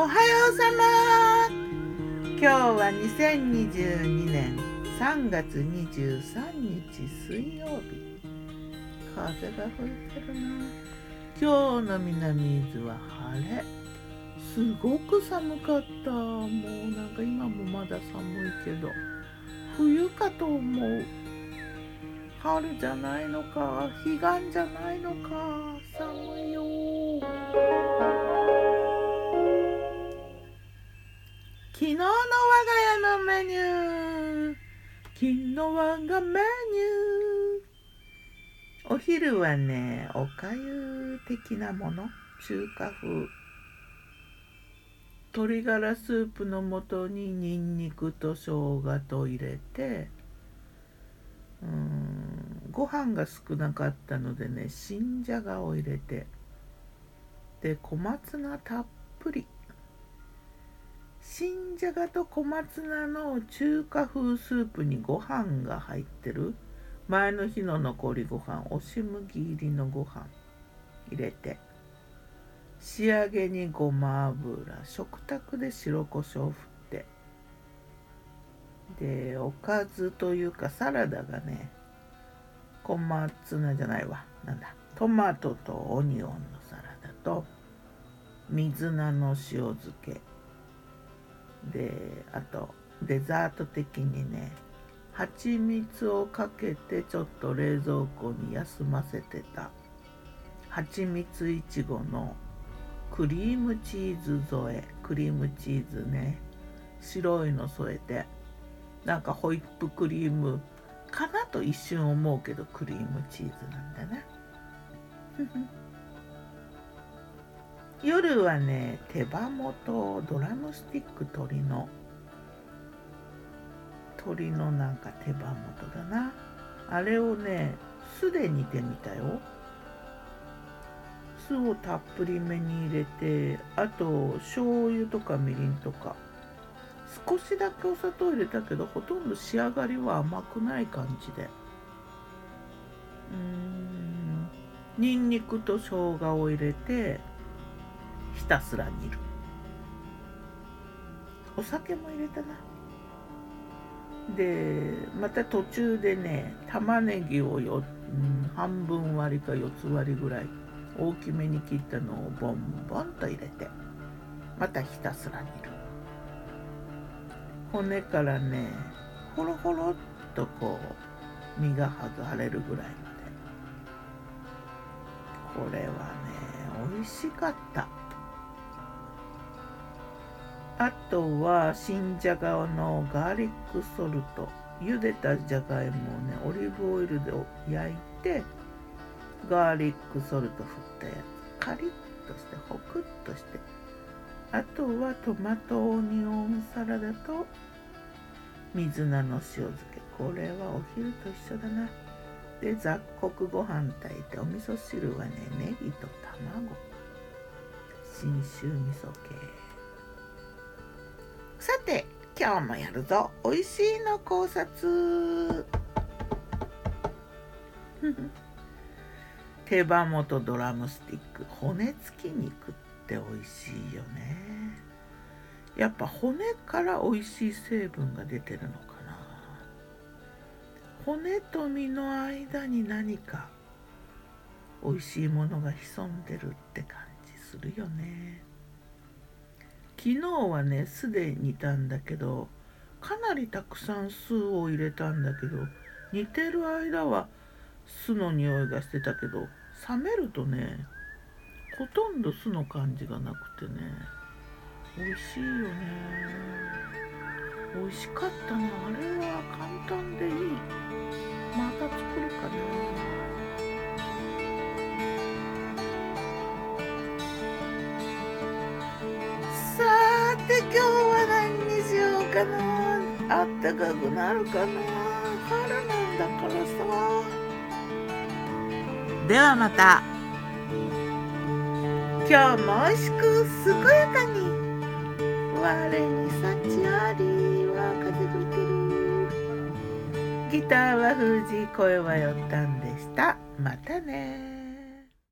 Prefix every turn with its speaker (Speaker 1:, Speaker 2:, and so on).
Speaker 1: おはようさま。今日は2022年3月23日水曜日。風が吹いてるな。今日の南伊豆は晴れ。すごく寒かった。もうなんか今もまだ寒いけど。冬かと思う。春じゃないのか。彼岸じゃないのか。寒いよ。昨日の我が家のメニュー。昨日我がメニュー。お昼はねおかゆ的なもの。中華風。鶏ガラスープの素にニンニクと生姜と入れて。うんご飯が少なかったのでね新じゃがを入れて。で小松菜たっぷり。新じゃがと小松菜の中華風スープにご飯が入ってる。前の日の残りご飯押し麦入りのご飯入れて。仕上げにごま油食卓で白胡椒振って。でおかずというかサラダがね小松菜じゃないわ。なんだ。トマトとオニオンのサラダと水菜の塩漬け。であとデザート的にね蜂蜜をかけてちょっと冷蔵庫に休ませてた。蜂蜜いちごのクリームチーズ添え。クリームチーズね。白いの添えて。なんかホイップクリーム。かなと一瞬思うけどクリームチーズなんだね夜はね手羽元ドラムスティック鶏の鶏のなんか手羽元だな。あれをね酢で煮てみたよ。酢をたっぷりめに入れてあと醤油とかみりんとか。少しだけお砂糖入れたけどほとんど仕上がりは甘くない感じで。うーん。にんにくと生姜を入れてたすら煮る。お酒も入れたな。でまた途中でね玉ねぎをよ、うん、半分割りか4つ割りぐらい大きめに切ったのをボンボンと入れてまたひたすら煮る。骨からねほろほろっとこう身が剥がれるぐらいまで。これはね美味しかった。あとは新じゃがのガーリックソルト。茹でたじゃがいもをねオリーブオイルで焼いてガーリックソルト振ったやつカリッとしてホクッとして。あとはトマトオニオンサラダと水菜の塩漬け。これはお昼と一緒だな。で雑穀ご飯炊いてお味噌汁はねネギと卵。信州味噌系。さて今日もやるぞ。おいしいの考察。手羽元ドラムスティック。骨付き肉って美味しいよね。やっぱ骨から美味しい成分が出てるのかな。骨と身の間に何か美味しいものが潜んでるって感じするよね。昨日はね酢で煮たんだけどかなりたくさん酢を入れたんだけど煮てる間は酢の匂いがしてたけど冷めるとねほとんど酢の感じがなくてね美味しいよね。美味しかったな。あれは簡単でいい。また作るかな。今日は何にしようかな。あったかくなるかな。春なんだからさ。ではまた。今日も美味しく健やかに。我に幸ありは風吹いてる。ギターは封じ声はよったんでした。またね。